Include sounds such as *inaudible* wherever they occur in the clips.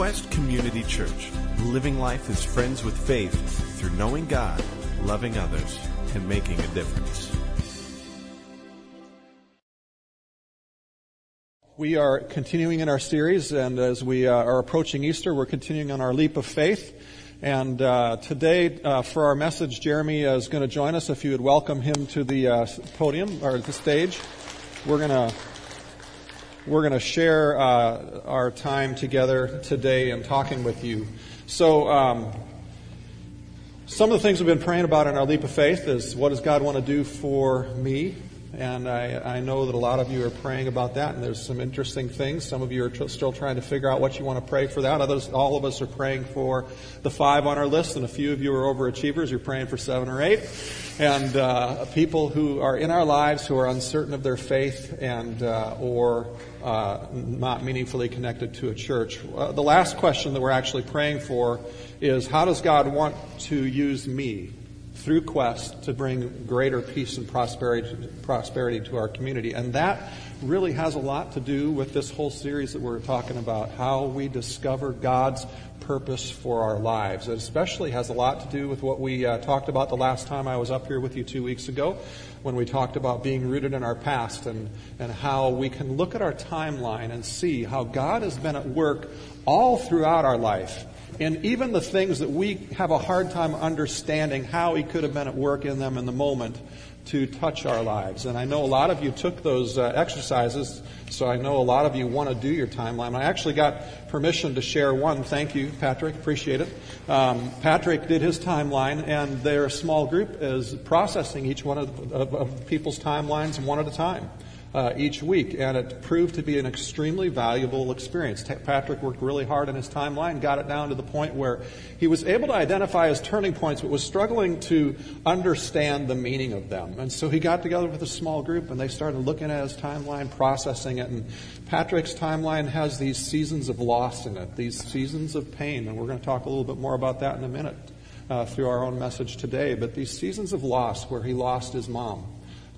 Quest Community Church, living life as friends with faith through knowing God, loving others, and making a difference. We are continuing in our series, and as we uh, are approaching Easter, we're continuing on our leap of faith. And uh, today, uh, for our message, Jeremy is going to join us. If you would welcome him to the uh, podium or the stage, we're going to we're going to share uh, our time together today and talking with you. So, um, some of the things we've been praying about in our leap of faith is what does God want to do for me? And I, I know that a lot of you are praying about that, and there's some interesting things. Some of you are tr- still trying to figure out what you want to pray for that. Others, all of us are praying for the five on our list, and a few of you are overachievers. You're praying for seven or eight. And uh, people who are in our lives who are uncertain of their faith and uh, or uh, not meaningfully connected to a church. Uh, the last question that we're actually praying for is how does God want to use me through Quest to bring greater peace and prosperity, prosperity to our community. And that really has a lot to do with this whole series that we're talking about, how we discover God's purpose for our lives. It especially has a lot to do with what we uh, talked about the last time I was up here with you two weeks ago when we talked about being rooted in our past and, and how we can look at our timeline and see how God has been at work all throughout our life and even the things that we have a hard time understanding how He could have been at work in them in the moment to touch our lives. And I know a lot of you took those uh, exercises, so I know a lot of you want to do your timeline. I actually got permission to share one. Thank you, Patrick. Appreciate it. Um, Patrick did his timeline, and their small group is processing each one of, of, of people's timelines one at a time uh, each week, and it proved to be an extremely valuable experience. T- Patrick worked really hard on his timeline, got it down to the point where he was able to identify his turning points, but was struggling to understand the meaning of them. And so he got together with a small group, and they started looking at his timeline, processing it. And Patrick's timeline has these seasons of loss in it, these seasons of pain, and we're going to talk a little bit more about that in a minute. Uh, through our own message today, but these seasons of loss where he lost his mom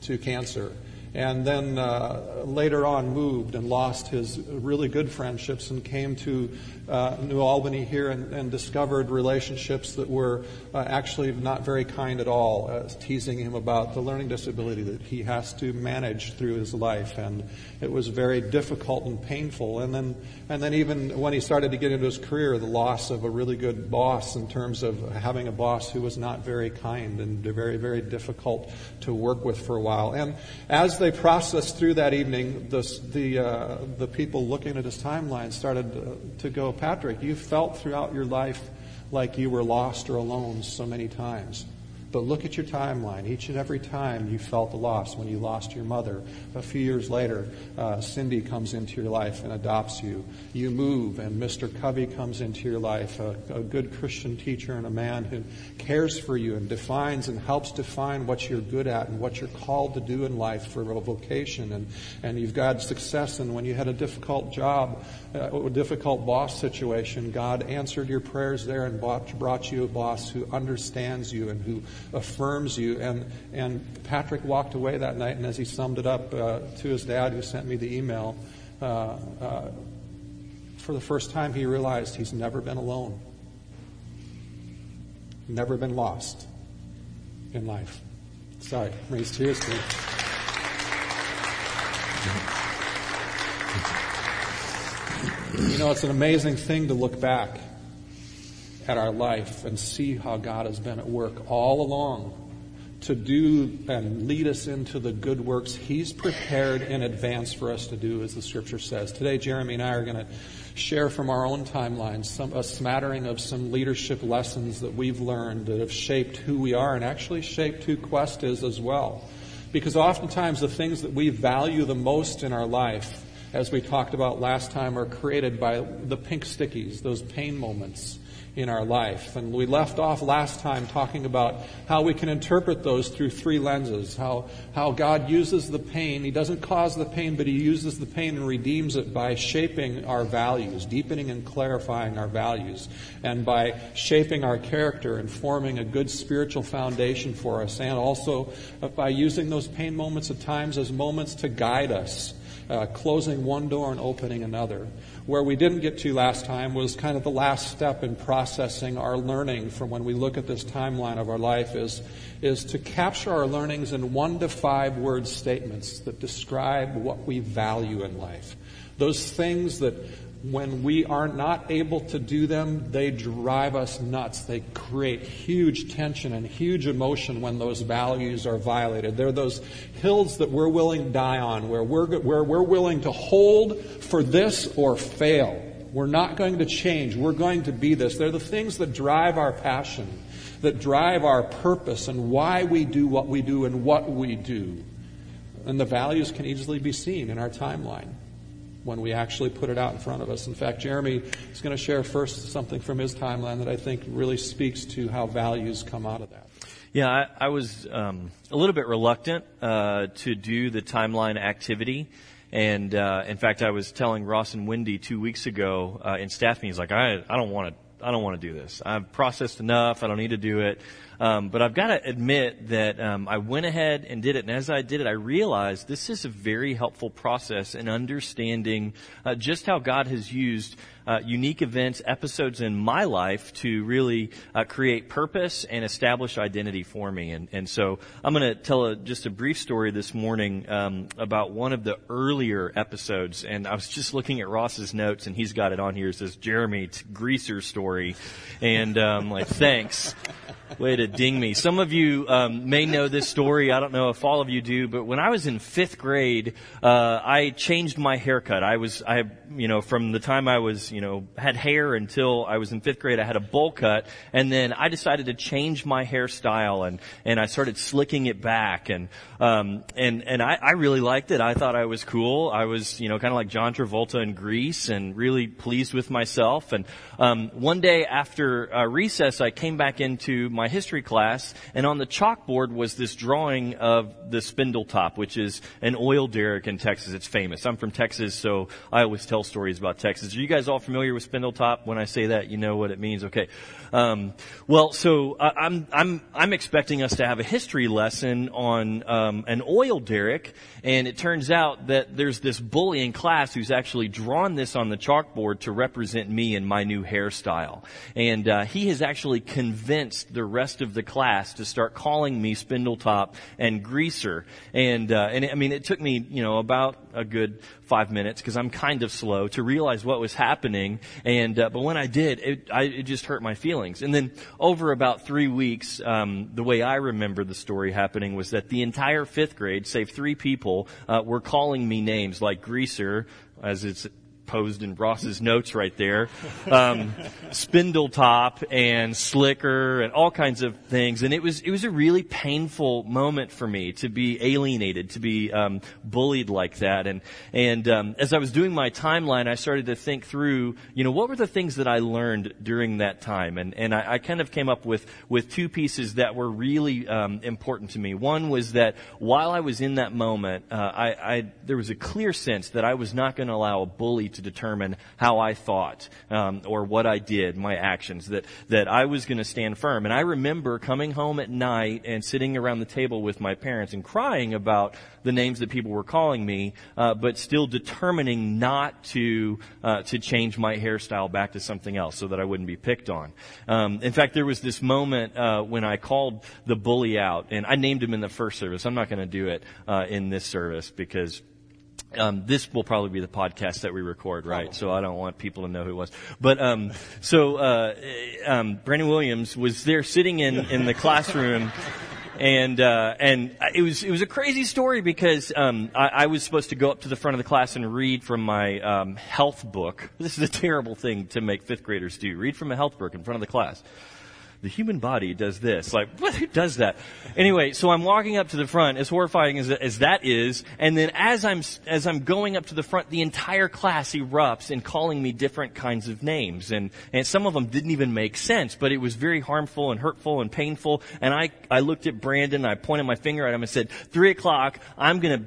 to cancer, and then uh, later on moved and lost his really good friendships and came to uh, New Albany here and, and, discovered relationships that were uh, actually not very kind at all, uh, teasing him about the learning disability that he has to manage through his life, and it was very difficult and painful. And then, and then even when he started to get into his career, the loss of a really good boss in terms of having a boss who was not very kind and very, very difficult to work with for a while. And as they processed through that evening, the the, uh, the people looking at his timeline started uh, to go Patrick, you felt throughout your life like you were lost or alone so many times. But look at your timeline. Each and every time you felt the loss, when you lost your mother, a few years later, uh, Cindy comes into your life and adopts you. You move, and Mr. Covey comes into your life, a, a good Christian teacher and a man who cares for you and defines and helps define what you're good at and what you're called to do in life for a vocation. And, and you've got success. And when you had a difficult job, uh, a difficult boss situation, God answered your prayers there and brought, brought you a boss who understands you and who affirms you. And, and Patrick walked away that night, and as he summed it up uh, to his dad, who sent me the email, uh, uh, for the first time he realized he's never been alone, never been lost in life. Sorry, raise tears to You know, it's an amazing thing to look back at our life and see how God has been at work all along to do and lead us into the good works He's prepared in advance for us to do, as the Scripture says. Today, Jeremy and I are going to share from our own timelines some, a smattering of some leadership lessons that we've learned that have shaped who we are and actually shaped who Quest is as well. Because oftentimes the things that we value the most in our life, as we talked about last time, are created by the pink stickies, those pain moments in our life. And we left off last time talking about how we can interpret those through three lenses. How, how God uses the pain. He doesn't cause the pain, but He uses the pain and redeems it by shaping our values, deepening and clarifying our values, and by shaping our character and forming a good spiritual foundation for us, and also by using those pain moments at times as moments to guide us uh, closing one door and opening another. Where we didn't get to last time was kind of the last step in processing our learning from when we look at this timeline of our life is, is to capture our learnings in one to five word statements that describe what we value in life. Those things that when we are not able to do them, they drive us nuts. They create huge tension and huge emotion when those values are violated. They're those hills that we're willing to die on, where we're, where we're willing to hold for this or fail. We're not going to change. We're going to be this. They're the things that drive our passion, that drive our purpose and why we do what we do and what we do. And the values can easily be seen in our timeline when we actually put it out in front of us. In fact, Jeremy is going to share first something from his timeline that I think really speaks to how values come out of that. Yeah, I, I was um, a little bit reluctant uh, to do the timeline activity. And uh, in fact, I was telling Ross and Wendy two weeks ago uh, in staff meetings, like, I, I don't want to I don't want to do this. I've processed enough. I don't need to do it. Um, but I've got to admit that um, I went ahead and did it, and as I did it, I realized this is a very helpful process in understanding uh, just how God has used uh, unique events, episodes in my life to really uh, create purpose and establish identity for me. And, and so I'm going to tell a, just a brief story this morning um, about one of the earlier episodes. And I was just looking at Ross's notes, and he's got it on here. It says Jeremy Greaser story, and um, like thanks. Way to ding me. Some of you um, may know this story. I don't know if all of you do, but when I was in fifth grade, uh, I changed my haircut. I was, I, you know, from the time I was, you know, had hair until I was in fifth grade, I had a bowl cut, and then I decided to change my hairstyle, and and I started slicking it back, and um, and and I, I really liked it. I thought I was cool. I was, you know, kind of like John Travolta in Grease, and really pleased with myself. And um, one day after uh, recess, I came back into my my history class, and on the chalkboard was this drawing of the Spindletop, which is an oil derrick in Texas. It's famous. I'm from Texas, so I always tell stories about Texas. Are you guys all familiar with Spindletop. When I say that, you know what it means. Okay. Um, well, so uh, I'm I'm I'm expecting us to have a history lesson on um, an oil derrick, and it turns out that there's this bully in class who's actually drawn this on the chalkboard to represent me and my new hairstyle, and uh, he has actually convinced the rest of the class to start calling me Spindletop and Greaser. And, uh, and I mean, it took me, you know, about a good five minutes because I'm kind of slow to realize what was happening. And, uh, but when I did, it, I, it just hurt my feelings. And then over about three weeks, um, the way I remember the story happening was that the entire fifth grade, save three people, uh, were calling me names like Greaser, as it's posed in Ross's notes right there. Um, *laughs* Spindletop and slicker and all kinds of things. And it was, it was a really painful moment for me to be alienated, to be, um, bullied like that. And, and, um, as I was doing my timeline, I started to think through, you know, what were the things that I learned during that time? And, and I, I kind of came up with, with two pieces that were really, um, important to me. One was that while I was in that moment, uh, I, I, there was a clear sense that I was not going to allow a bully to determine how I thought um, or what I did, my actions. That that I was going to stand firm. And I remember coming home at night and sitting around the table with my parents and crying about the names that people were calling me, uh, but still determining not to uh, to change my hairstyle back to something else so that I wouldn't be picked on. Um, in fact, there was this moment uh, when I called the bully out, and I named him in the first service. I'm not going to do it uh, in this service because um, this will probably be the podcast that we record, right? Probably. So I don't want people to know who it was. But um, so uh, um, Brandon Williams was there sitting in in the classroom. And uh, and it was it was a crazy story because um, I, I, was supposed to go up to the front of the class and read from my um, health book. This is a terrible thing to make fifth graders do. Read from a health book in front of the class the human body does this. Like, *laughs* what? Who does that? Anyway, so I'm walking up to the front, as horrifying as, as that is, and then as I'm, as I'm going up to the front, the entire class erupts in calling me different kinds of names. And, and some of them didn't even make sense, but it was very harmful and hurtful and painful. And I, I looked at Brandon, I pointed my finger at him and said, three o'clock, I'm gonna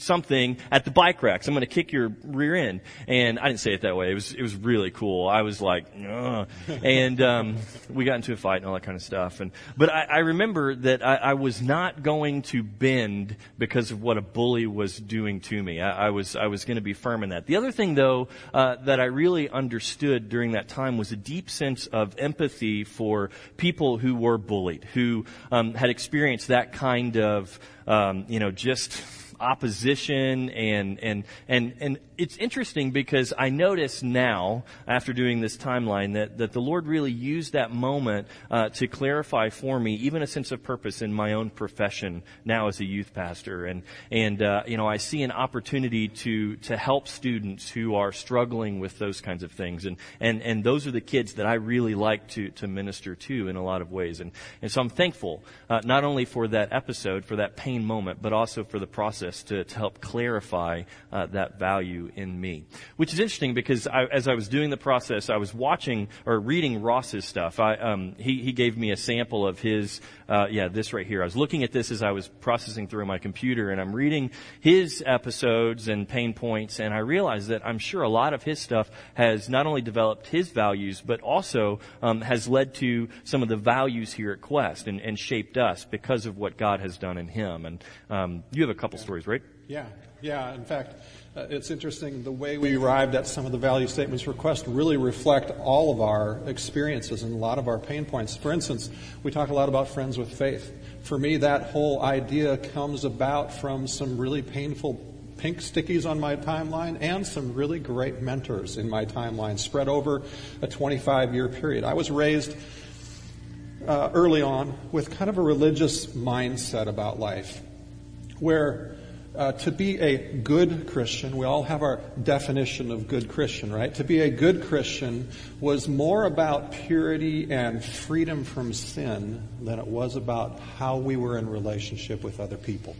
something at the bike racks. I'm going to kick your rear end. And I didn't say it that way. It was, it was really cool. I was like, Ugh. and, um, we got into a fight and all that kind of stuff. And, but I, I remember that I, I was not going to bend because of what a bully was doing to me. I, I was, I was going to be firm in that. The other thing though, uh, that I really understood during that time was a deep sense of empathy for people who were bullied, who, um, had experienced that kind of, um, you know, just, opposition and, and, and, and it's interesting because I notice now, after doing this timeline, that, that the Lord really used that moment uh, to clarify for me even a sense of purpose in my own profession now as a youth pastor. And, and uh, you know, I see an opportunity to, to help students who are struggling with those kinds of things. And, and, and those are the kids that I really like to, to minister to in a lot of ways. And, and so I'm thankful uh, not only for that episode, for that pain moment, but also for the process to, to help clarify uh, that value in me. Which is interesting because I, as I was doing the process, I was watching or reading Ross's stuff. I, um, he, he gave me a sample of his, uh, yeah, this right here. I was looking at this as I was processing through my computer and I'm reading his episodes and pain points and I realized that I'm sure a lot of his stuff has not only developed his values, but also um, has led to some of the values here at Quest and, and shaped us because of what God has done in him. And um, you have a couple stories, right? Yeah, yeah. In fact, uh, it's interesting the way we arrived at some of the value statements request really reflect all of our experiences and a lot of our pain points. For instance, we talk a lot about friends with faith. For me, that whole idea comes about from some really painful pink stickies on my timeline and some really great mentors in my timeline spread over a 25 year period. I was raised uh, early on with kind of a religious mindset about life where uh, to be a good Christian, we all have our definition of good Christian, right? To be a good Christian was more about purity and freedom from sin than it was about how we were in relationship with other people.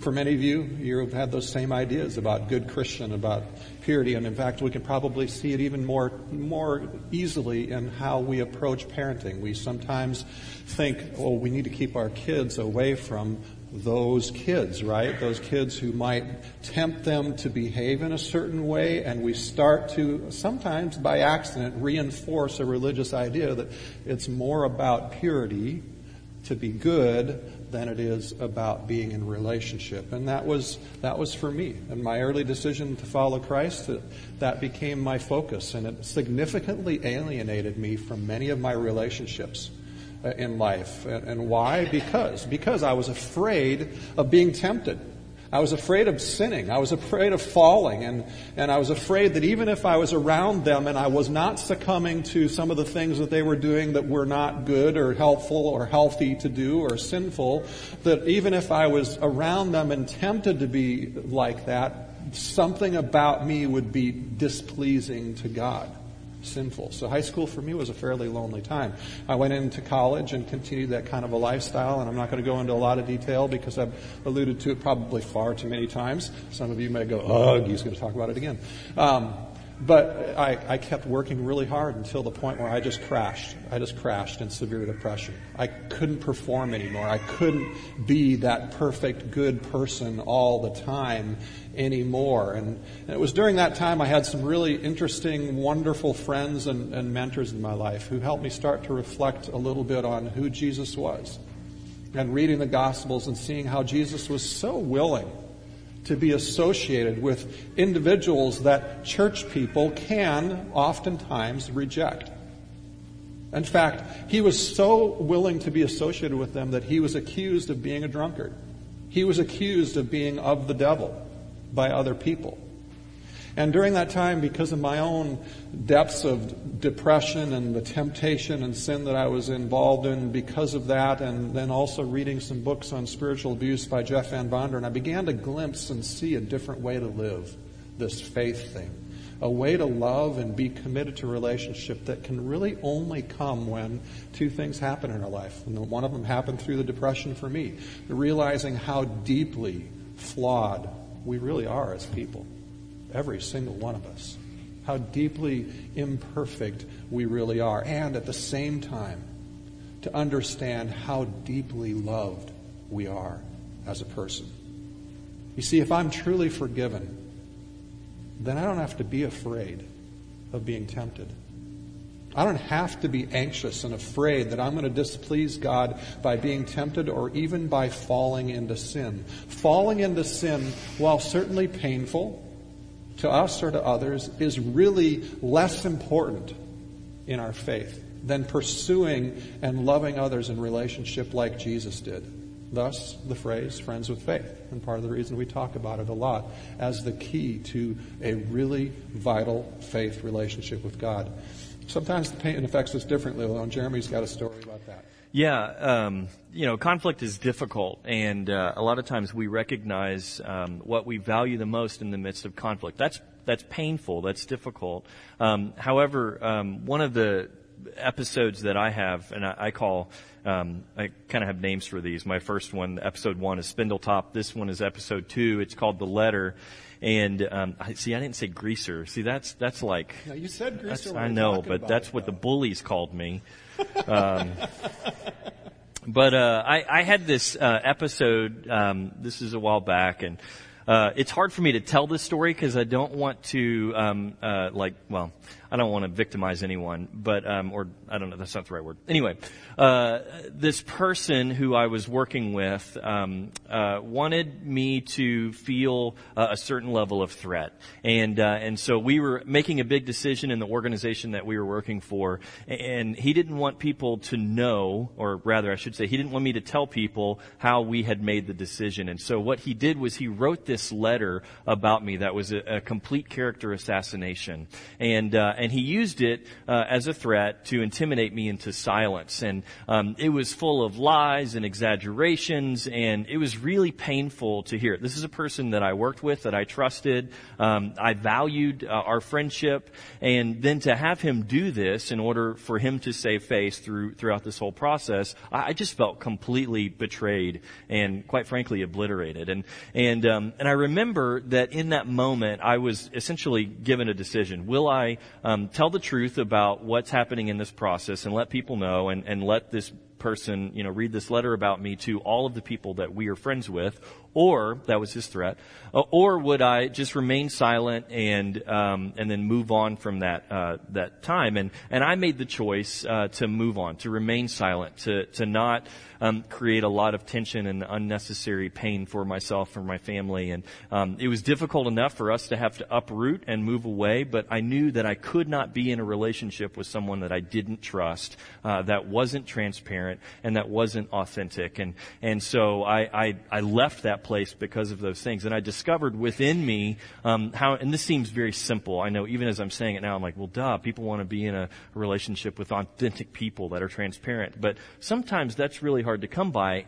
For many of you, you've had those same ideas about good Christian, about purity, and in fact, we can probably see it even more, more easily in how we approach parenting. We sometimes think, oh, we need to keep our kids away from those kids, right? Those kids who might tempt them to behave in a certain way, and we start to, sometimes by accident, reinforce a religious idea that it's more about purity to be good than it is about being in relationship. And that was, that was for me. And my early decision to follow Christ, that, that became my focus, and it significantly alienated me from many of my relationships Uh, in life. And why? Because. Because I was afraid of being tempted. I was afraid of sinning. I was afraid of falling. And, and I was afraid that even if I was around them and I was not succumbing to some of the things that they were doing that were not good or helpful or healthy to do or sinful, that even if I was around them and tempted to be like that, something about me would be displeasing to God sinful. So high school for me was a fairly lonely time. I went into college and continued that kind of a lifestyle, and I'm not going to go into a lot of detail because I've alluded to it probably far too many times. Some of you may go, ugh, he's going to talk about it again. Um, but I, I kept working really hard until the point where I just crashed. I just crashed in severe depression. I couldn't perform anymore. I couldn't be that perfect, good person all the time anymore. And, and it was during that time I had some really interesting, wonderful friends and, and mentors in my life who helped me start to reflect a little bit on who Jesus was. And reading the Gospels and seeing how Jesus was so willing to be associated with individuals that church people can oftentimes reject. In fact, he was so willing to be associated with them that he was accused of being a drunkard. He was accused of being of the devil by other people. And during that time, because of my own depths of depression and the temptation and sin that I was involved in, because of that, and then also reading some books on spiritual abuse by Jeff Van Vonderen, I began to glimpse and see a different way to live this faith thing. A way to love and be committed to relationship that can really only come when two things happen in our life. And one of them happened through the depression for me, realizing how deeply flawed we really are as people every single one of us. How deeply imperfect we really are. And at the same time, to understand how deeply loved we are as a person. You see, if I'm truly forgiven, then I don't have to be afraid of being tempted. I don't have to be anxious and afraid that I'm going to displease God by being tempted or even by falling into sin. Falling into sin, while certainly painful to us or to others, is really less important in our faith than pursuing and loving others in relationship like Jesus did. Thus, the phrase friends with faith. And part of the reason we talk about it a lot as the key to a really vital faith relationship with God. Sometimes the pain affects us differently, though, Jeremy's got a story about that. Yeah, um, you know, conflict is difficult, and uh, a lot of times we recognize um, what we value the most in the midst of conflict. That's that's painful. That's difficult. Um, however, um, one of the episodes that I have, and I, I call, um, I kind of have names for these. My first one, episode one, is Spindletop. This one is episode two. It's called The Letter. And um, I, see, I didn't say greaser. See, that's that's like. No, you said greaser. I know, but that's what though. the bullies called me. Um, but uh, I, I had this uh, episode. Um, this is a while back, and uh, it's hard for me to tell this story because I don't want to, um, uh, like, well, I don't want to victimize anyone, but, um, or I don't know, that's not the right word. Anyway, uh, this person who I was working with um, uh, wanted me to feel uh, a certain level of threat, and uh, and so we were making a big decision in the organization that we were working for, and he didn't want people to know, or rather, I should say, he didn't want me to tell people how we had made the decision, and so what he did was he wrote this letter about me that was a, a complete character assassination, and uh, and he used it uh, as a threat to intimidate me into silence. And um, it was full of lies and exaggerations, and it was really painful to hear. This is a person that I worked with, that I trusted, um, I valued uh, our friendship, and then to have him do this in order for him to save face through throughout this whole process, I, I just felt completely betrayed and, quite frankly, obliterated. And and um, and I remember that in that moment, I was essentially given a decision: Will I um, tell the truth about what's happening in this process and let people know and, and let this person, you know, read this letter about me to all of the people that we are friends with, or that was his threat, uh, or would I just remain silent and um, and then move on from that uh, that time? And and I made the choice uh, to move on, to remain silent, to to not um, create a lot of tension and unnecessary pain for myself for my family. And um, it was difficult enough for us to have to uproot and move away, but I knew that I could not be in a relationship with someone that I didn't trust, uh, that wasn't transparent, and that wasn't authentic. And and so I I, I left that place because of those things. And I discovered within me um, how, and this seems very simple. I know even as I'm saying it now, I'm like, well, duh, people want to be in a relationship with authentic people that are transparent. But sometimes that's really hard to come by.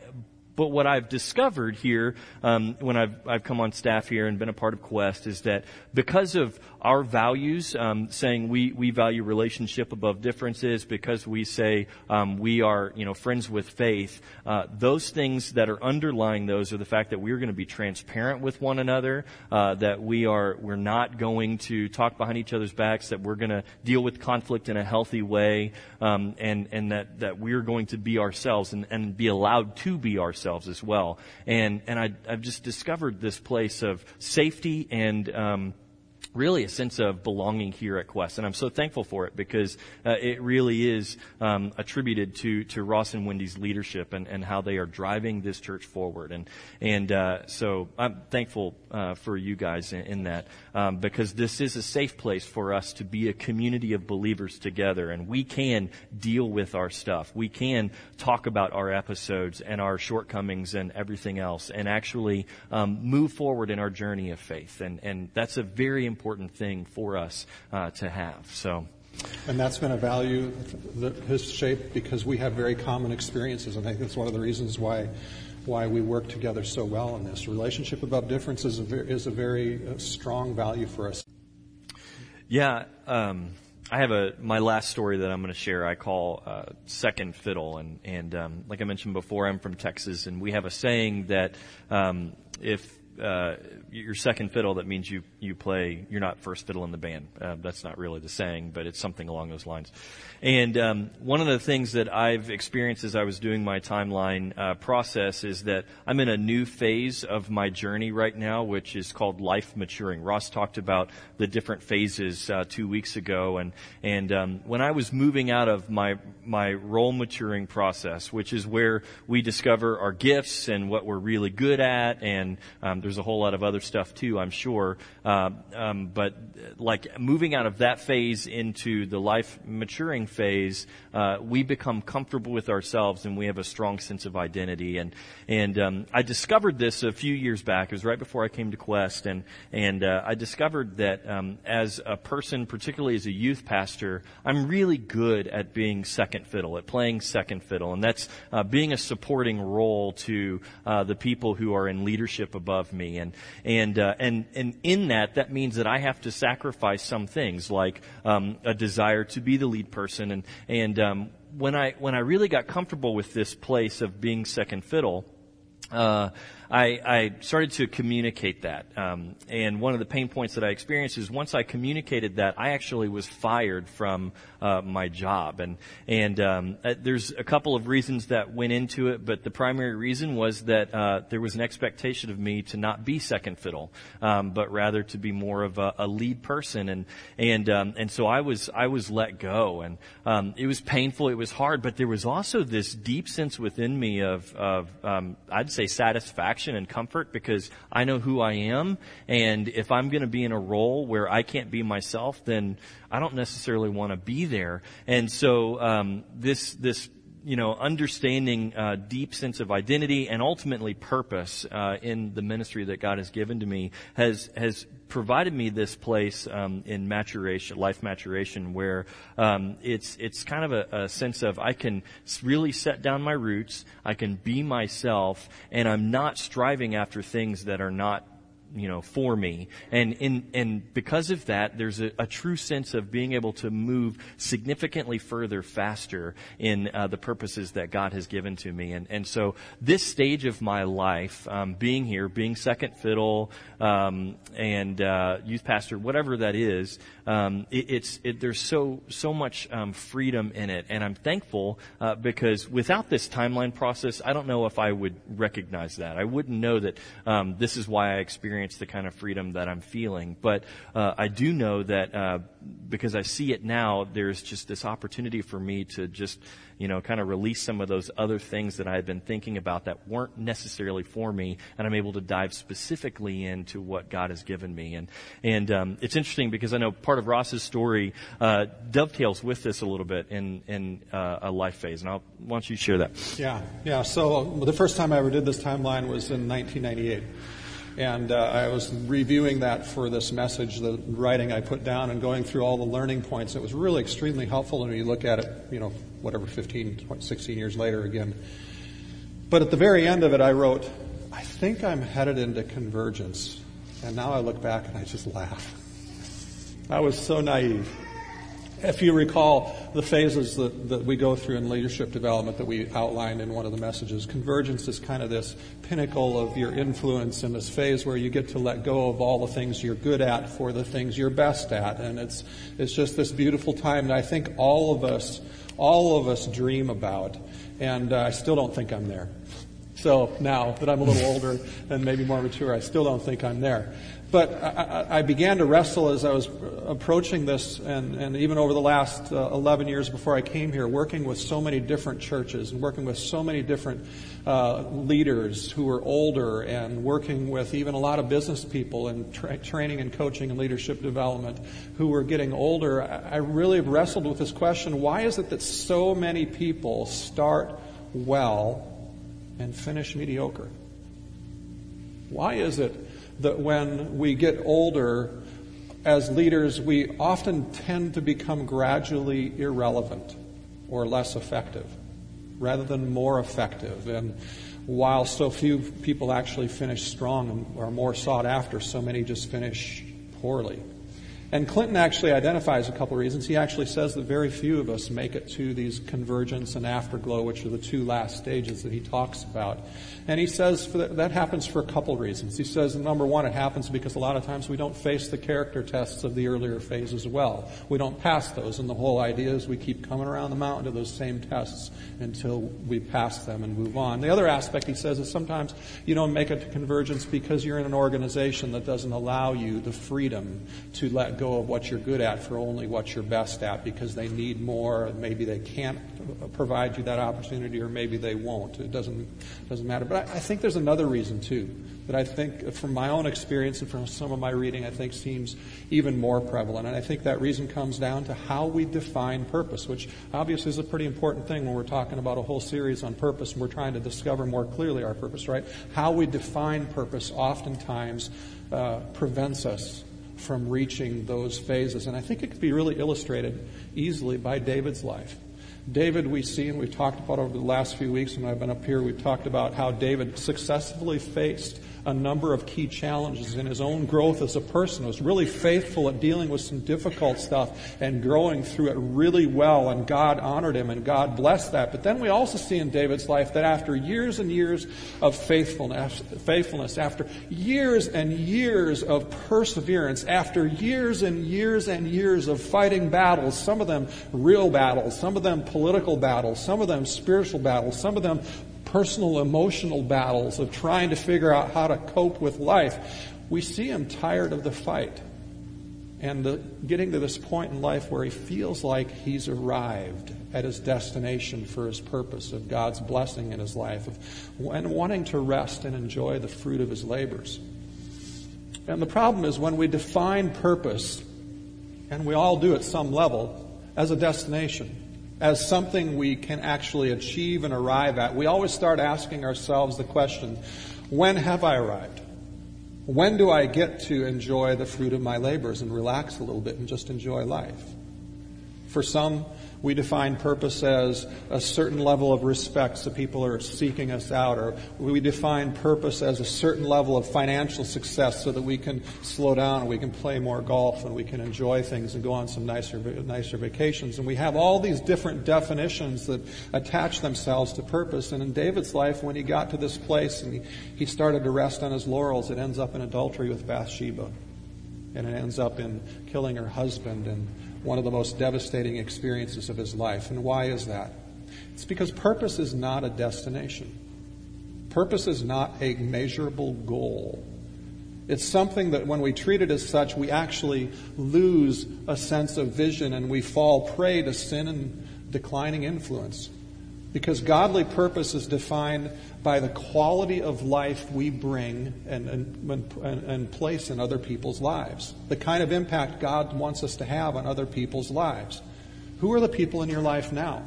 But what I've discovered here, um, when I've, I've come on staff here and been a part of Quest, is that because of our values, um, saying we, we value relationship above differences, because we say um, we are you know friends with faith, uh, those things that are underlying those are the fact that we're going to be transparent with one another, uh, that we are we're not going to talk behind each other's backs, that we're going to deal with conflict in a healthy way, um, and and that that we're going to be ourselves and, and be allowed to be ourselves ourselves as well. And and I, have just discovered this place of safety and um, really a sense of belonging here at Quest, and I'm so thankful for it because uh, it really is um, attributed to to Ross and Wendy's leadership and, and how they are driving this church forward, and and uh, so I'm thankful uh, for you guys in, in that um, because this is a safe place for us to be a community of believers together, and we can deal with our stuff, we can talk about our episodes and our shortcomings and everything else, and actually um, move forward in our journey of faith, and and that's a very important thing for us uh, to have. So. And that's been a value that has shaped because we have very common experiences. And I think that's one of the reasons why why we work together so well in this. Relationship above difference is a very, is a very strong value for us. Yeah, um, I have a my last story that I'm going to share. I call uh, second fiddle, and and um, like I mentioned before, I'm from Texas, and we have a saying that um, if uh, second fiddle, that means you you play. You're not first fiddle in the band. Uh, that's not really the saying, but it's something along those lines. And um, one of the things that I've experienced as I was doing my timeline uh, process is that I'm in a new phase of my journey right now, which is called life maturing. Ross talked about the different phases uh, two weeks ago, and and um, when I was moving out of my my role maturing process, which is where we discover our gifts and what we're really good at, and um, there's a whole lot of other stuff too, I'm sure. Uh, um, but like moving out of that phase into the life maturing phase, uh, we become comfortable with ourselves and we have a strong sense of identity. And and um, I discovered this a few years back. It was right before I came to Quest, and and uh, I discovered that um, as a person, particularly as a youth pastor, I'm really good at being second fiddle, at playing second fiddle, and that's uh, being a supporting role to uh, the people who are in leadership above me. And and uh, and and in that, that means that I have to sacrifice some things, like um, a desire to be the lead person, and and um, when I when I really got comfortable with this place of being second fiddle. Uh, I, I started to communicate that. Um, and one of the pain points that I experienced is once I communicated that, I actually was fired from uh, my job. And and um, uh, there's a couple of reasons that went into it, but the primary reason was that uh, there was an expectation of me to not be second fiddle, um, but rather to be more of a, a lead person. And and um, and so I was I was let go, and um, it was painful. It was hard, but there was also this deep sense within me of of um, I'd say satisfaction and comfort because I know who I am. And if I'm going to be in a role where I can't be myself, then I don't necessarily want to be there. And so um, this this you know, understanding uh, deep sense of identity and ultimately purpose uh, in the ministry that God has given to me has has provided me this place um, in maturation, life maturation, where um, it's it's kind of a, a, sense of I can really set down my roots, I can be myself, and I'm not striving after things that are not you know, for me. And in, and because of that, there's a, a, true sense of being able to move significantly further faster in uh, the purposes that God has given to me. And, and so this stage of my life, um, being here, being second fiddle, um, and, uh, youth pastor, whatever that is, um, it, it's, it, there's so, so much, um, freedom in it. And I'm thankful, uh, because without this timeline process, I don't know if I would recognize that. I wouldn't know that, um, this is why I experience the kind of freedom that I'm feeling. But uh, I do know that uh, because I see it now, there's just this opportunity for me to just, you know, kind of release some of those other things that I had been thinking about that weren't necessarily for me, and I'm able to dive specifically into what God has given me. And and um, it's interesting because I know part of Ross's story uh, dovetails with this a little bit in in uh, a life phase, and I'll why don't you share that? Yeah, yeah. So the first time I ever did this timeline was in 1998. And uh, I was reviewing that for this message, the writing I put down, and going through all the learning points. It was really extremely helpful when you look at it, you know, whatever, 15, 16 years later again. But at the very end of it, I wrote, I think I'm headed into convergence. And now I look back and I just laugh. I was so naive. If you recall the phases that, that we go through in leadership development that we outlined in one of the messages, convergence is kind of this pinnacle of your influence in this phase where you get to let go of all the things you're good at for the things you're best at. And it's, it's just this beautiful time that I think all of us, all of us dream about. And uh, I still don't think I'm there. So now that I'm a little older and maybe more mature, I still don't think I'm there. But I, I, began to wrestle as I was approaching this, and, and even over the last uh, 11 years before I came here, working with so many different churches and working with so many different uh, leaders who were older, and working with even a lot of business people and tra- training and coaching and leadership development who were getting older. I, I really wrestled with this question why is it that so many people start well and finish mediocre? Why is it that when we get older as leaders, we often tend to become gradually irrelevant or less effective rather than more effective. And while so few people actually finish strong and are more sought after, so many just finish poorly. And Clinton actually identifies a couple reasons. He actually says that very few of us make it to these convergence and afterglow, which are the two last stages that he talks about. And he says that, that happens for a couple reasons. He says, number one, it happens because a lot of times we don't face the character tests of the earlier phase as well. We don't pass those, and the whole idea is we keep coming around the mountain to those same tests until we pass them and move on. The other aspect, he says, is sometimes you don't make it to convergence because you're in an organization that doesn't allow you the freedom to let go go of what you're good at for only what you're best at because they need more. Maybe they can't provide you that opportunity, or maybe they won't. It doesn't doesn't matter. But I, I think there's another reason too that I think, from my own experience and from some of my reading, I think seems even more prevalent. And I think that reason comes down to how we define purpose, which obviously is a pretty important thing when we're talking about a whole series on purpose and we're trying to discover more clearly our purpose, right? How we define purpose oftentimes uh, prevents us from reaching those phases. And I think it could be really illustrated easily by David's life. David, we see, and we've talked about over the last few weeks when I've been up here, we've talked about how David successfully faced a number of key challenges in his own growth as a person. Was really faithful at dealing with some difficult stuff and growing through it really well, and God honored him and God blessed that. But then we also see in David's life that after years and years of faithfulness, faithfulness, after years and years of perseverance, after years and years and years of fighting battles, some of them real battles, some of them political battles, some of them spiritual battles, some of them personal emotional battles of trying to figure out how to cope with life, we see him tired of the fight and the, getting to this point in life where he feels like he's arrived at his destination for his purpose of God's blessing in his life of, and wanting to rest and enjoy the fruit of his labors. And the problem is when we define purpose, and we all do at some level, as a destination, as something we can actually achieve and arrive at, we always start asking ourselves the question when have I arrived? When do I get to enjoy the fruit of my labors and relax a little bit and just enjoy life? For some, we define purpose as a certain level of respect so people are seeking us out, or we define purpose as a certain level of financial success so that we can slow down and we can play more golf and we can enjoy things and go on some nicer, nicer vacations. And we have all these different definitions that attach themselves to purpose. And in David's life, when he got to this place and he, he started to rest on his laurels, it ends up in adultery with Bathsheba. And it ends up in killing her husband and one of the most devastating experiences of his life. And why is that? It's because purpose is not a destination. Purpose is not a measurable goal. It's something that when we treat it as such, we actually lose a sense of vision and we fall prey to sin and declining influence. Because godly purpose is defined by the quality of life we bring and, and, and, and, place in other people's lives, the kind of impact God wants us to have on other people's lives. Who are the people in your life now?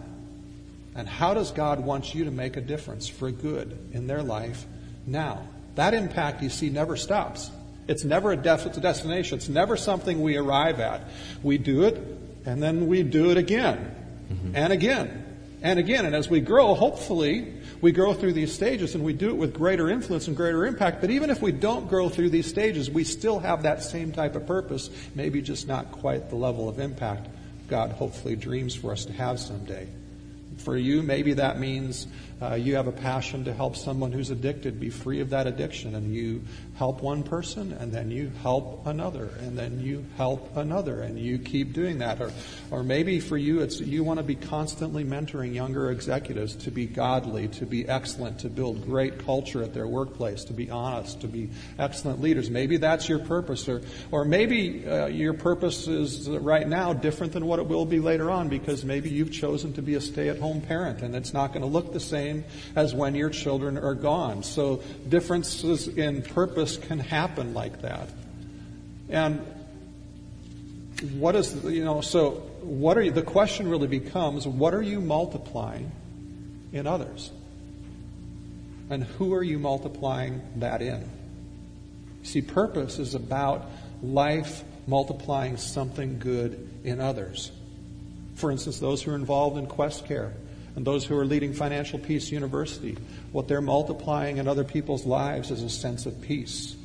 And how does God want you to make a difference for good in their life now? That impact, you see, never stops. It's never a, def- it's a destination. It's never something we arrive at. We do it, and then we do it again, mm-hmm. and again, and again. And as we grow, hopefully, we grow through these stages and we do it with greater influence and greater impact. But even if we don't grow through these stages, we still have that same type of purpose, maybe just not quite the level of impact God hopefully dreams for us to have someday. For you, maybe that means uh, you have a passion to help someone who's addicted be free of that addiction, and you help one person, and then you help another, and then you help another, and you keep doing that. Or, or maybe for you, it's you want to be constantly mentoring younger executives to be godly, to be excellent, to build great culture at their workplace, to be honest, to be excellent leaders. Maybe that's your purpose, or or maybe uh, your purpose is right now different than what it will be later on because maybe you've chosen to be a stay-at-home parent, and it's not going to look the same same as when your children are gone. So differences in purpose can happen like that. And what is, you know, so what are you, the question really becomes, what are you multiplying in others? And who are you multiplying that in? See, purpose is about life multiplying something good in others. For instance, those who are involved in Quest Care and those who are leading Financial Peace University, what they're multiplying in other people's lives is a sense of peace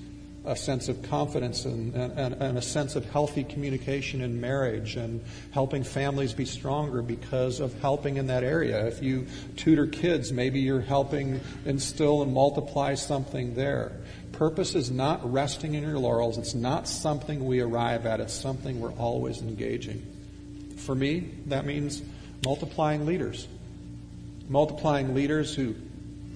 a sense of confidence and, and, and, a sense of healthy communication in marriage and helping families be stronger because of helping in that area. If you tutor kids, maybe you're helping instill and multiply something there. Purpose is not resting in your laurels. It's not something we arrive at. It's something we're always engaging. For me, that means multiplying leaders. Multiplying leaders who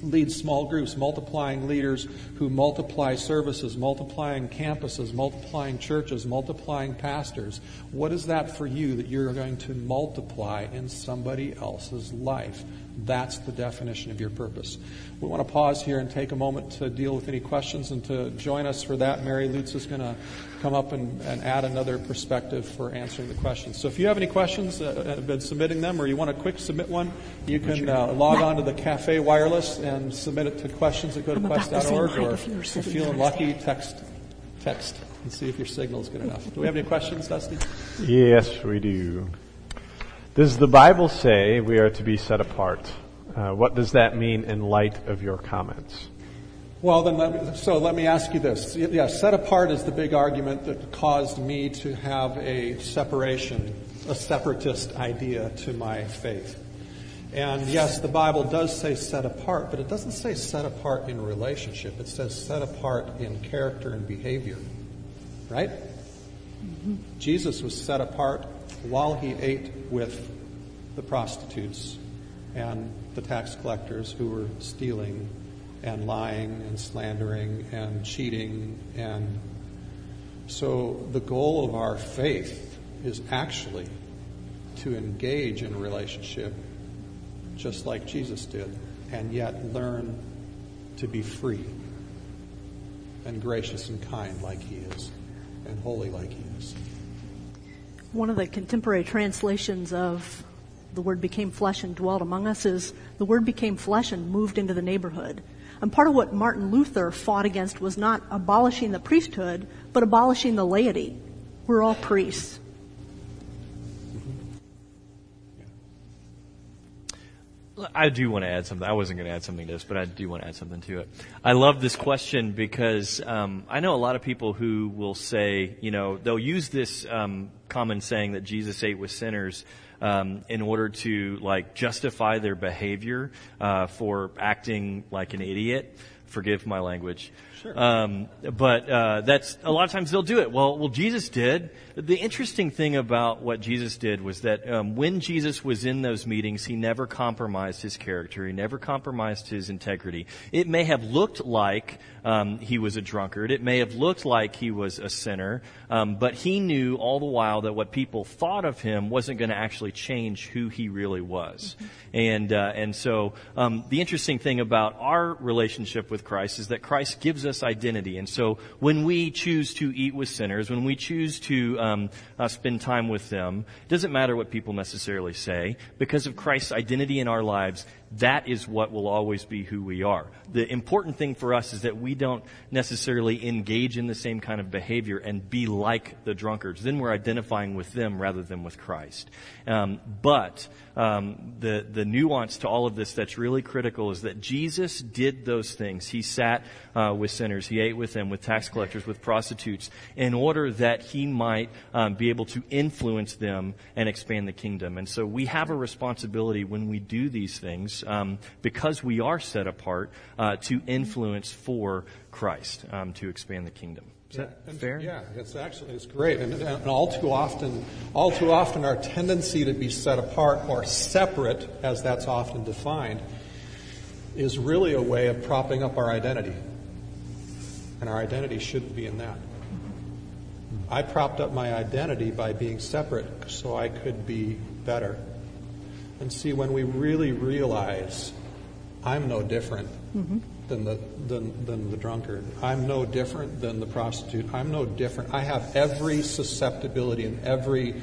lead small groups, multiplying leaders who multiply services, multiplying campuses, multiplying churches, multiplying pastors. What is that for you that you're going to multiply in somebody else's life? That's the definition of your purpose. We want to pause here and take a moment to deal with any questions and to join us for that. Mary Lutz is going to come up and, and add another perspective for answering the questions. So if you have any questions, uh, have been submitting them, or you want to quick submit one, you can uh, log on to the Cafe Wireless and submit it to questions at go to quest.org, or if you're feeling lucky, text, text and see if your signal is good enough. Do we have any questions, Dusty? Yes, we do. Does the Bible say we are to be set apart? Uh, what does that mean in light of your comments? Well, then, let me, so let me ask you this. Yeah, set apart is the big argument that caused me to have a separation, a separatist idea to my faith. And yes, the Bible does say set apart, but it doesn't say set apart in relationship. It says set apart in character and behavior. Right? Mm-hmm. Jesus was set apart while he ate with the prostitutes and the tax collectors who were stealing and lying and slandering and cheating and so the goal of our faith is actually to engage in a relationship just like Jesus did and yet learn to be free and gracious and kind like he is and holy like he is. One of the contemporary translations of the word became flesh and dwelt among us is the word became flesh and moved into the neighborhood. And part of what Martin Luther fought against was not abolishing the priesthood, but abolishing the laity. We're all priests. I do want to add something. I wasn't going to add something to this, but I do want to add something to it. I love this question because um, I know a lot of people who will say, you know, they'll use this um, common saying that Jesus ate with sinners um, in order to like justify their behavior uh, for acting like an idiot. Forgive my language. Sure. Um, but uh, that's a lot of times they'll do it. Well, well, Jesus did. The interesting thing about what Jesus did was that um, when Jesus was in those meetings, he never compromised his character. He never compromised his integrity. It may have looked like um, he was a drunkard. It may have looked like he was a sinner, um, but he knew all the while that what people thought of him wasn't going to actually change who he really was. Mm-hmm. And uh, and so um, the interesting thing about our relationship with Christ is that Christ gives us identity. And so when we choose to eat with sinners, when we choose to um, uh, spend time with them, it doesn't matter what people necessarily say, because of Christ's identity in our lives, that is what will always be who we are. The important thing for us is that we don't necessarily engage in the same kind of behavior and be like the drunkards. Then we're identifying with them rather than with Christ. Um, but um, the the nuance to all of this that's really critical is that Jesus did those things. He sat uh, with sinners, he ate with them, with tax collectors, with prostitutes, in order that he might um, be able to influence them and expand the kingdom. And so we have a responsibility when we do these things um, because we are set apart uh, to influence for Christ um, to expand the kingdom. Is that fair? Yeah, it's actually it's great, and, and, all too often, all too often, our tendency to be set apart or separate, as that's often defined, is really a way of propping up our identity, and our identity shouldn't be in that. I propped up my identity by being separate so I could be better. And see, when we really realize I'm no different mm-hmm. Than, the, than, than the drunkard, I'm no different than the prostitute, I'm no different. I have every susceptibility and every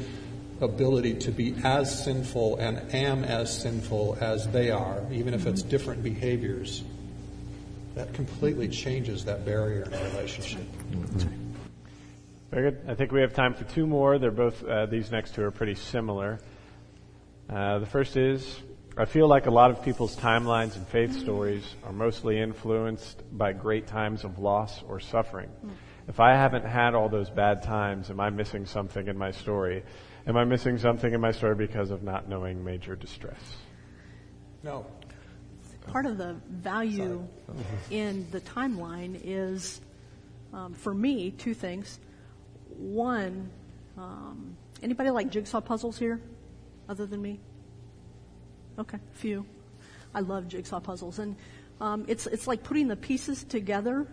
ability to be as sinful and am as sinful as they are, even if mm-hmm. it's different behaviors. That completely changes that barrier in a relationship. Mm-hmm. Very good. I think we have time for two more. They're both, uh, these next two are pretty similar. Uh, the first is I feel like a lot of people's timelines and faith stories are mostly influenced by great times of loss or suffering. if I haven't had all those bad times, am I missing something in my story? Am I missing something in my story because of not knowing major distress? No. Part of the value *laughs* in the timeline is, um, for me, two things. One, um, anybody like jigsaw puzzles here, other than me? Okay, a few. I love jigsaw puzzles, and um, it's it's like putting the pieces together,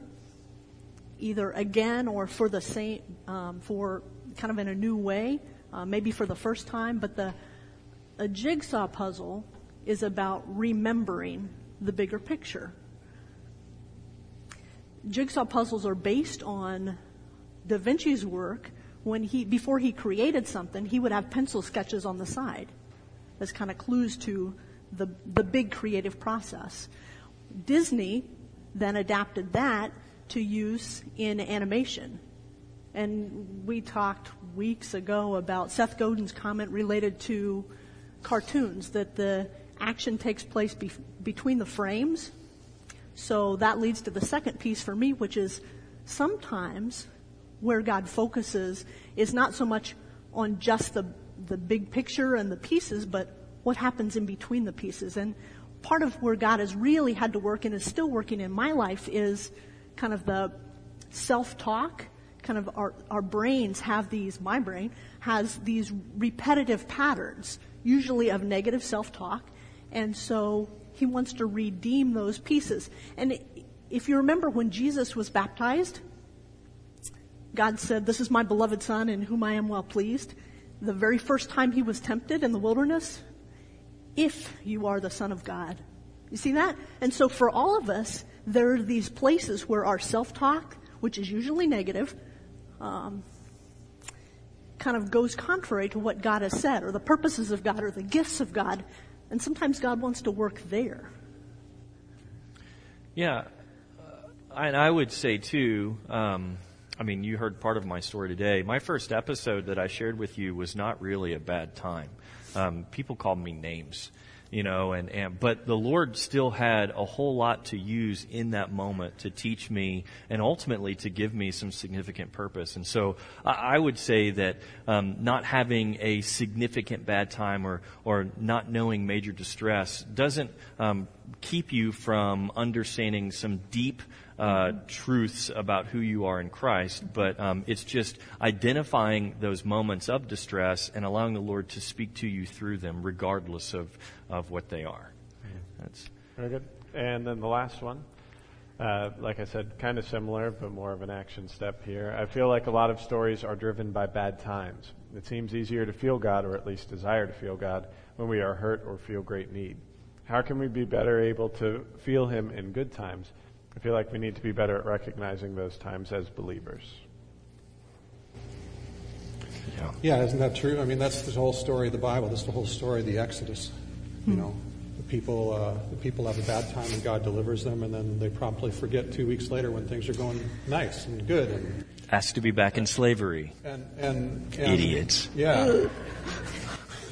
either again or for the same, um, for kind of in a new way, uh, maybe for the first time. But the a jigsaw puzzle is about remembering the bigger picture. Jigsaw puzzles are based on Da Vinci's work. When he before he created something, he would have pencil sketches on the side as kind of clues to the the big creative process. Disney then adapted that to use in animation. And we talked weeks ago about Seth Godin's comment related to cartoons that the action takes place be- between the frames. So that leads to the second piece for me, which is sometimes where God focuses is not so much on just the, the big picture and the pieces, but what happens in between the pieces. And part of where God has really had to work and is still working in my life is kind of the self-talk. Kind of our, our brains have these, my brain has these repetitive patterns, usually of negative self-talk. And so he wants to redeem those pieces. And if you remember when Jesus was baptized, God said, This is my beloved Son in whom I am well pleased. The very first time he was tempted in the wilderness, if you are the Son of God. You see that? And so for all of us, there are these places where our self-talk, which is usually negative, um, kind of goes contrary to what God has said, or the purposes of God, or the gifts of God. And sometimes God wants to work there. Yeah, uh, and I would say too. Um, I mean, you heard part of my story today. My first episode that I shared with you was not really a bad time. Um, people called me names, you know, and, and but the Lord still had a whole lot to use in that moment to teach me and ultimately to give me some significant purpose. And so I, I would say that um, not having a significant bad time or or not knowing major distress doesn't um, keep you from understanding some deep uh, truths about who you are in Christ, but um, it's just identifying those moments of distress and allowing the Lord to speak to you through them, regardless of, of what they are. That's very good. And then the last one, uh, like I said, kind of similar, but more of an action step here. I feel like a lot of stories are driven by bad times. It seems easier to feel God, or at least desire to feel God, when we are hurt or feel great need. How can we be better able to feel Him in good times? I feel like we need to be better at recognizing those times as believers. Yeah. Yeah, isn't that true? I mean, that's the whole story of the Bible. That's the whole story of the Exodus. You know, the people, uh, the people have a bad time and God delivers them, and then they promptly forget two weeks later when things are going nice and good. And asked to be back in slavery. And, and, and idiots. Yeah.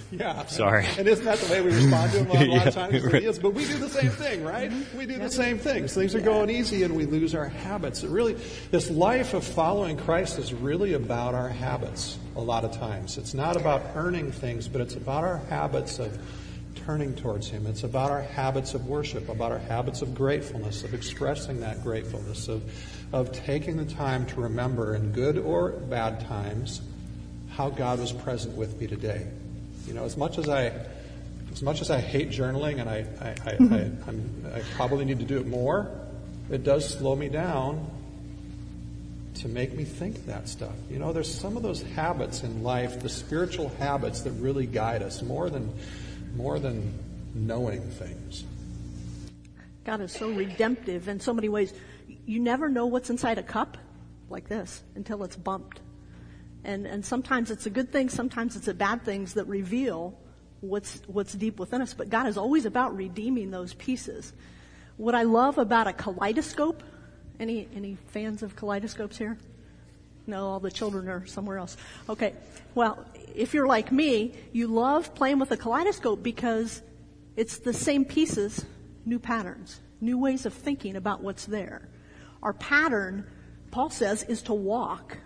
*laughs* Yeah. Sorry. And, isn't that the way we respond to them a lot, *laughs* yeah, of times? Right. But we do the same thing, right? We do the same things. Things are going easy and we lose our habits. It really, this life of following Christ is really about our habits a lot of times. It's not about earning things, but it's about our habits of turning towards Him. It's about our habits of worship, about our habits of gratefulness, of expressing that gratefulness, of, of taking the time to remember in good or bad times how God was present with me today. You know, as much as I, as much as I hate journaling, and I, I, I, *laughs* I, I probably need to do it more, it does slow me down to make me think that stuff. You know, there's some of those habits in life, the spiritual habits that really guide us more than, more than knowing things. God is so redemptive in so many ways. You never know what's inside a cup like this until it's bumped. And, and sometimes it's a good thing, sometimes it's a bad things that reveal what's, what's deep within us. But God is always about redeeming those pieces. What I love about a kaleidoscope, any, any fans of kaleidoscopes here? No, all the children are somewhere else. Okay. Well, if you're like me, you love playing with a kaleidoscope because it's the same pieces, new patterns, new ways of thinking about what's there. Our pattern Paul says, is to walk,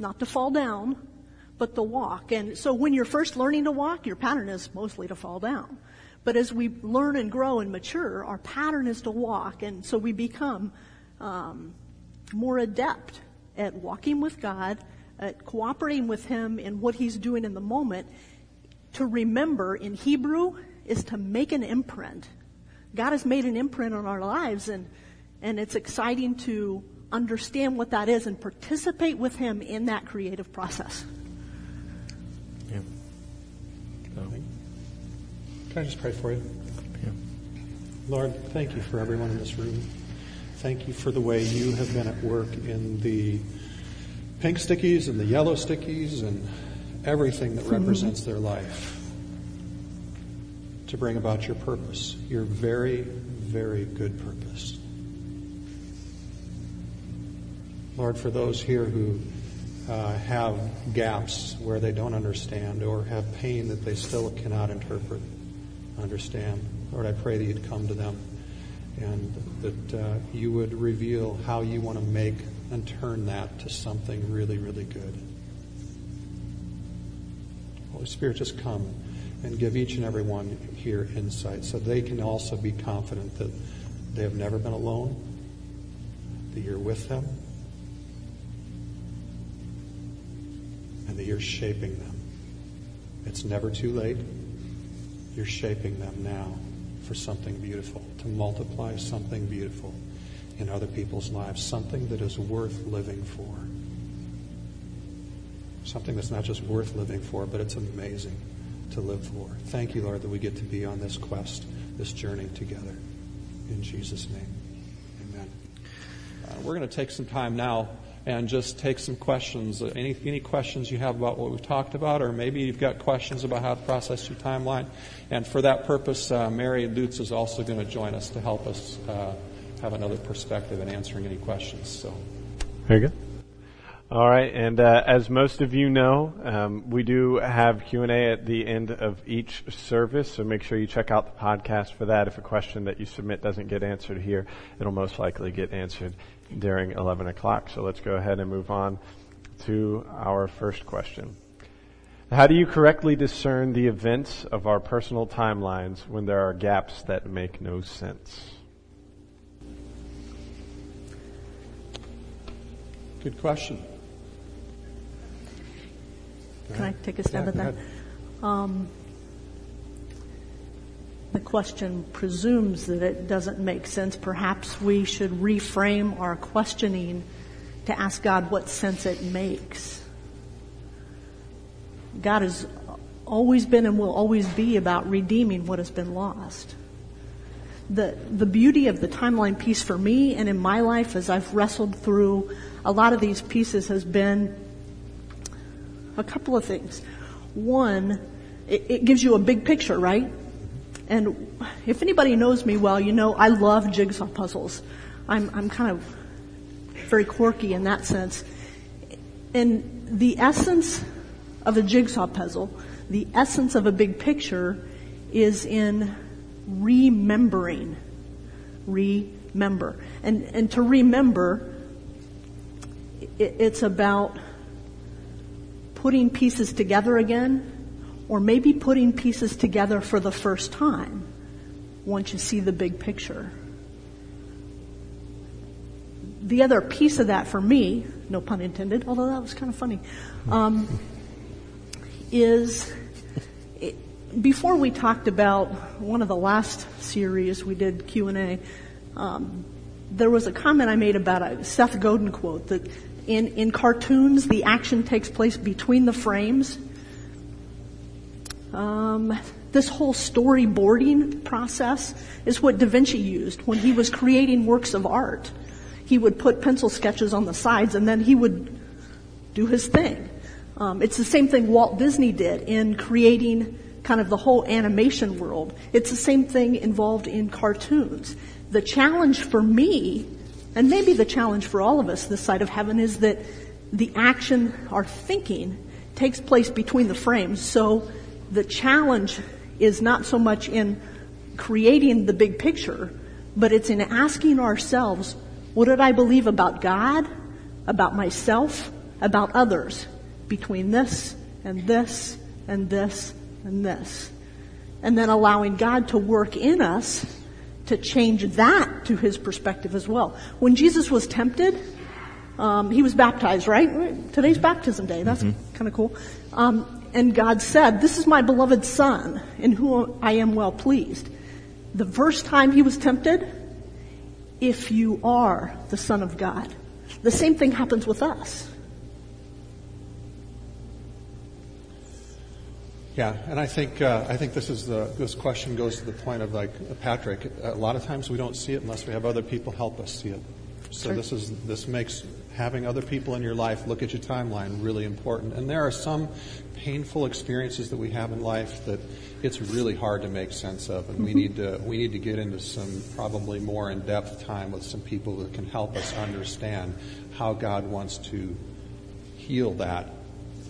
not to fall down, but to walk. And so when you're first learning to walk, your pattern is mostly to fall down. But as we learn and grow and mature, our pattern is to walk, and so we become um, more adept at walking with God, at cooperating with Him in what He's doing in the moment. To remember in Hebrew is to make an imprint. God has made an imprint on our lives, and and it's exciting to understand what that is and participate with Him in that creative process. Yeah. Can I just pray for you? Yeah. Lord, thank you for everyone in this room. Thank you for the way you have been at work in the pink stickies and the yellow stickies and everything that mm-hmm. represents their life to bring about your purpose, your very, very good purpose. Lord, for those here who uh, have gaps where they don't understand or have pain that they still cannot interpret, understand. Lord, I pray that you'd come to them and that uh, you would reveal how you want to make and turn that to something really, really good. Holy Spirit, just come and give each and every one here insight so they can also be confident that they have never been alone, that you're with them, and that you're shaping them. It's never too late. You're shaping them now for something beautiful, to multiply something beautiful in other people's lives, something that is worth living for. Something that's not just worth living for, but it's amazing to live for. Thank you, Lord, that we get to be on this quest, this journey together. In Jesus' name, amen. Uh, we're going to take some time now and just take some questions. Any, any questions you have about what we've talked about, or maybe you've got questions about how to process your timeline. And for that purpose, uh, Mary Lutz is also going to join us to help us uh, have another perspective in answering any questions. So, very good. All right, and uh, as most of you know, um, we do have Q and A at the end of each service, so make sure you check out the podcast for that. If a question that you submit doesn't get answered here, it'll most likely get answered during 11 o'clock. So let's go ahead and move on to our first question. How do you correctly discern the events of our personal timelines when there are gaps that make no sense? Good question. Can I take a stab yeah, at that? Um, the question presumes that it doesn't make sense. Perhaps we should reframe our questioning to ask God what sense it makes. God has always been and will always be about redeeming what has been lost. The, the beauty of the timeline piece for me and in my life as I've wrestled through a lot of these pieces has been a couple of things. One, it, it gives you a big picture, right? And if anybody knows me well, you know I love jigsaw puzzles. I'm, I'm kind of very quirky in that sense. And the essence of a jigsaw puzzle, the essence of a big picture is in remembering. Remember. And, and to remember, it, it's about putting pieces together again or maybe putting pieces together for the first time once you see the big picture. The other piece of that for me, no pun intended, although that was kind of funny, um, is it, before we talked about one of the last series we did Q and A. Um, there was a comment I made about a Seth Godin quote that in, in cartoons the action takes place between the frames um, this whole storyboarding process is what Da Vinci used when he was creating works of art. He would put pencil sketches on the sides and then he would do his thing. Um, it's the same thing Walt Disney did in creating kind of the whole animation world. It's the same thing involved in cartoons. The challenge for me, and maybe the challenge for all of us this side of heaven, is that the action, our thinking, takes place between the frames. So the challenge is not so much in creating the big picture, but it's in asking ourselves, What did I believe about God, about myself, about others, between this and this and this and this? And then allowing God to work in us to change that to his perspective as well. When Jesus was tempted, um, he was baptized, right? Today's baptism day. That's mm-hmm. kind of cool. Um, and God said, "This is my beloved Son, in whom I am well pleased." The first time he was tempted, if you are the Son of God, the same thing happens with us. Yeah, and I think uh, I think this is the this question goes to the point of like Patrick. A lot of times we don't see it unless we have other people help us see it. So sure. this is this makes having other people in your life look at your timeline really important. And there are some painful experiences that we have in life that it's really hard to make sense of, and mm-hmm. we need to we need to get into some probably more in depth time with some people that can help us understand how God wants to heal that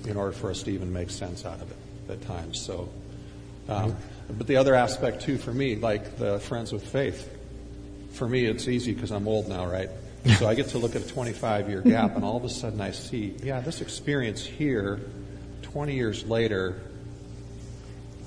in order for us to even make sense out of it at times. So, um, but the other aspect too for me, like the Friends with Faith, for me it's easy because I'm old now, right? so I get to look at a 25 year gap, and all of a sudden I see, yeah, this experience here, 20 years later,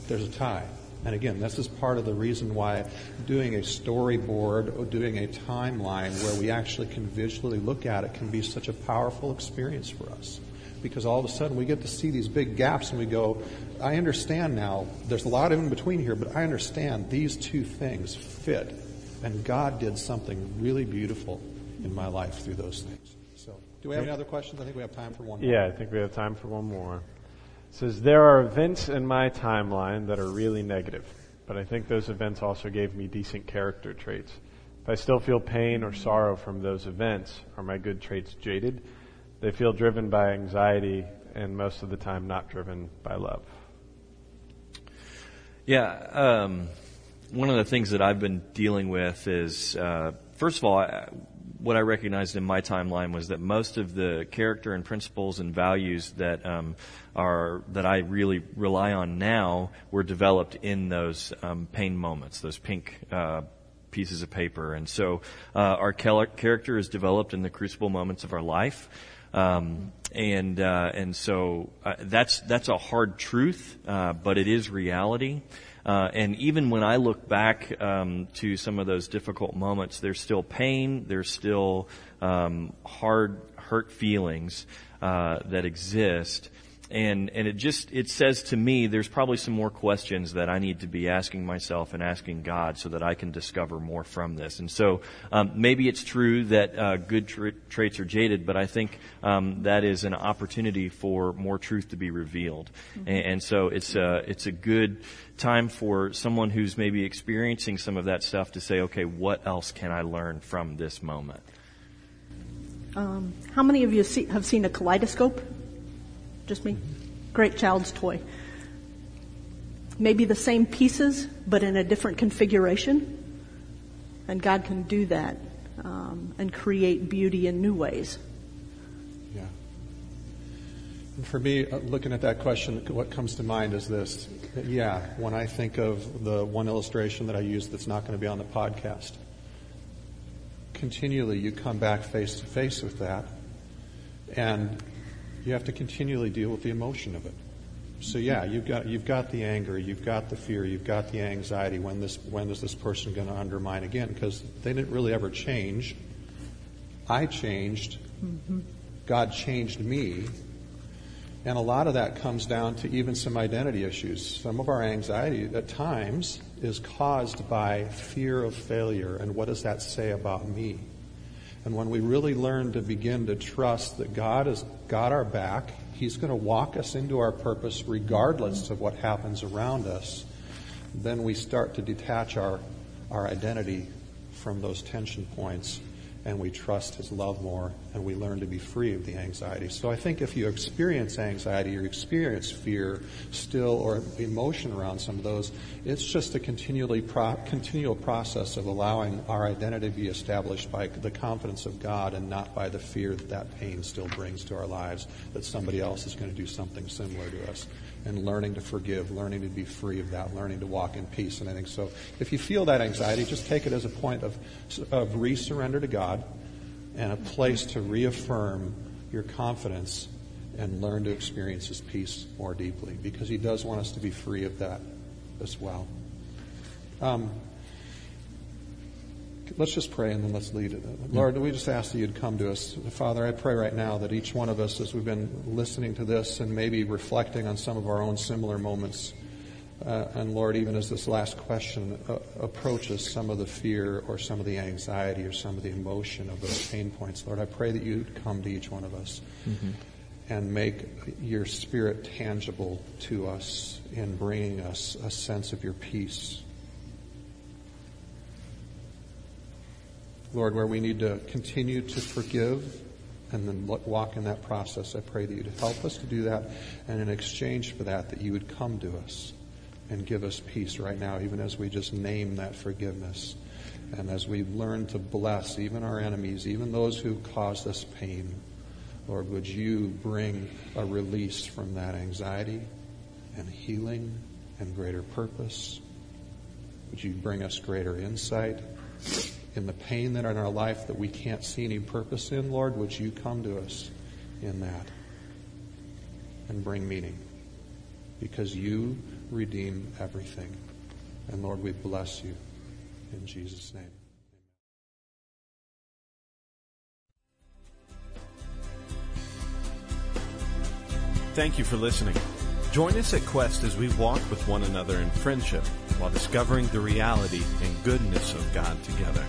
there's a tie. And again, this is part of the reason why doing a storyboard or doing a timeline where we actually can visually look at it can be such a powerful experience for us. Because all of a sudden we get to see these big gaps and we go, I understand now, there's a lot in between here, but I understand these two things fit. And God did something really beautiful in my life through those things. So, do we have any other questions? I think we have time for one more. Yeah, I think we have time for one more. It says, There are events in my timeline that are really negative, but I think those events also gave me decent character traits. If I still feel pain or sorrow from those events, are my good traits jaded? They feel driven by anxiety and most of the time not driven by love. Yeah, um, one of the things that I've been dealing with is, uh, first of all, I, what I recognized in my timeline was that most of the character and principles and values that um, are that I really rely on now were developed in those um, pain moments, those pink. Uh, pieces of paper, and so uh, our character is developed in the crucible moments of our life. Um, and uh, and so uh, that's that's a hard truth, uh, but it is reality. Uh, and even when I look back um, to some of those difficult moments, there's still pain, there's still um, hard, hurt feelings uh, that exist and and it just it says to me there's probably some more questions that I need to be asking myself and asking God so that I can discover more from this. And so um, maybe it's true that uh, good tra- traits are jaded, but I think um, that is an opportunity for more truth to be revealed. Mm-hmm. And, and, so it's a it's a good time for someone who's maybe experiencing some of that stuff to say, okay, what else can I learn from this moment? Um, how many of you see, have seen a kaleidoscope? Just me? Great child's toy. Maybe the same pieces, but in a different configuration. And God can do that um, and create beauty in new ways. Yeah. And for me, uh, looking at that question, what comes to mind is this. Yeah, when I think of the one illustration that I use that's not going to be on the podcast, continually you come back face to face with that. And you have to continually deal with the emotion of it. So yeah, you've got you've got the anger, you've got the fear, you've got the anxiety. When this when is this person going to undermine again? Because they didn't really ever change. I changed. Mm-hmm. God changed me. And a lot of that comes down to even some identity issues. Some of our anxiety at times is caused by fear of failure. And what does that say about me? And when we really learn to begin to trust that God has got our back, He's going to walk us into our purpose regardless of what happens around us, then we start to detach our, our identity from those tension points and we trust His love more, and we learn to be free of the anxiety. So I think if you experience anxiety or experience fear still or emotion around some of those, it's just a continually pro- continual process of allowing our identity to be established by the confidence of God and not by the fear that that pain still brings to our lives, that somebody else is going to do something similar to us and learning to forgive, learning to be free of that, learning to walk in peace. And I think so. If you feel that anxiety, just take it as a point of, of resurrender to God. and a place to reaffirm your confidence and learn to experience His peace more deeply because He does want us to be free of that as well. Um, let's just pray and then let's lead it. Lord, we just ask that you'd come to us. Father, I pray right now that each one of us, as we've been listening to this and maybe reflecting on some of our own similar moments, uh, and Lord, even as this last question uh, approaches some of the fear or some of the anxiety or some of the emotion of those pain points, Lord, I pray that you'd come to each one of us mm-hmm. and make your spirit tangible to us in bringing us a sense of your peace. Lord, where we need to continue to forgive and then walk in that process, I pray that you'd help us to do that, and in exchange for that, that you would come to us and give us peace right now, even as we just name that forgiveness. And as we learn to bless even our enemies, even those who caused us pain, Lord, would you bring a release from that anxiety and healing and greater purpose? Would you bring us greater insight in the pain that are in our life that we can't see any purpose in? Lord, would you come to us in that and bring meaning? Because you redeem everything. And Lord, we bless you in Jesus' name. Thank you for listening. Join us at Quest as we walk with one another in friendship while discovering the reality and goodness of God together.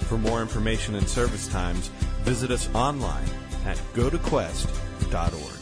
For more information and service times, visit us online at gotoquest.org.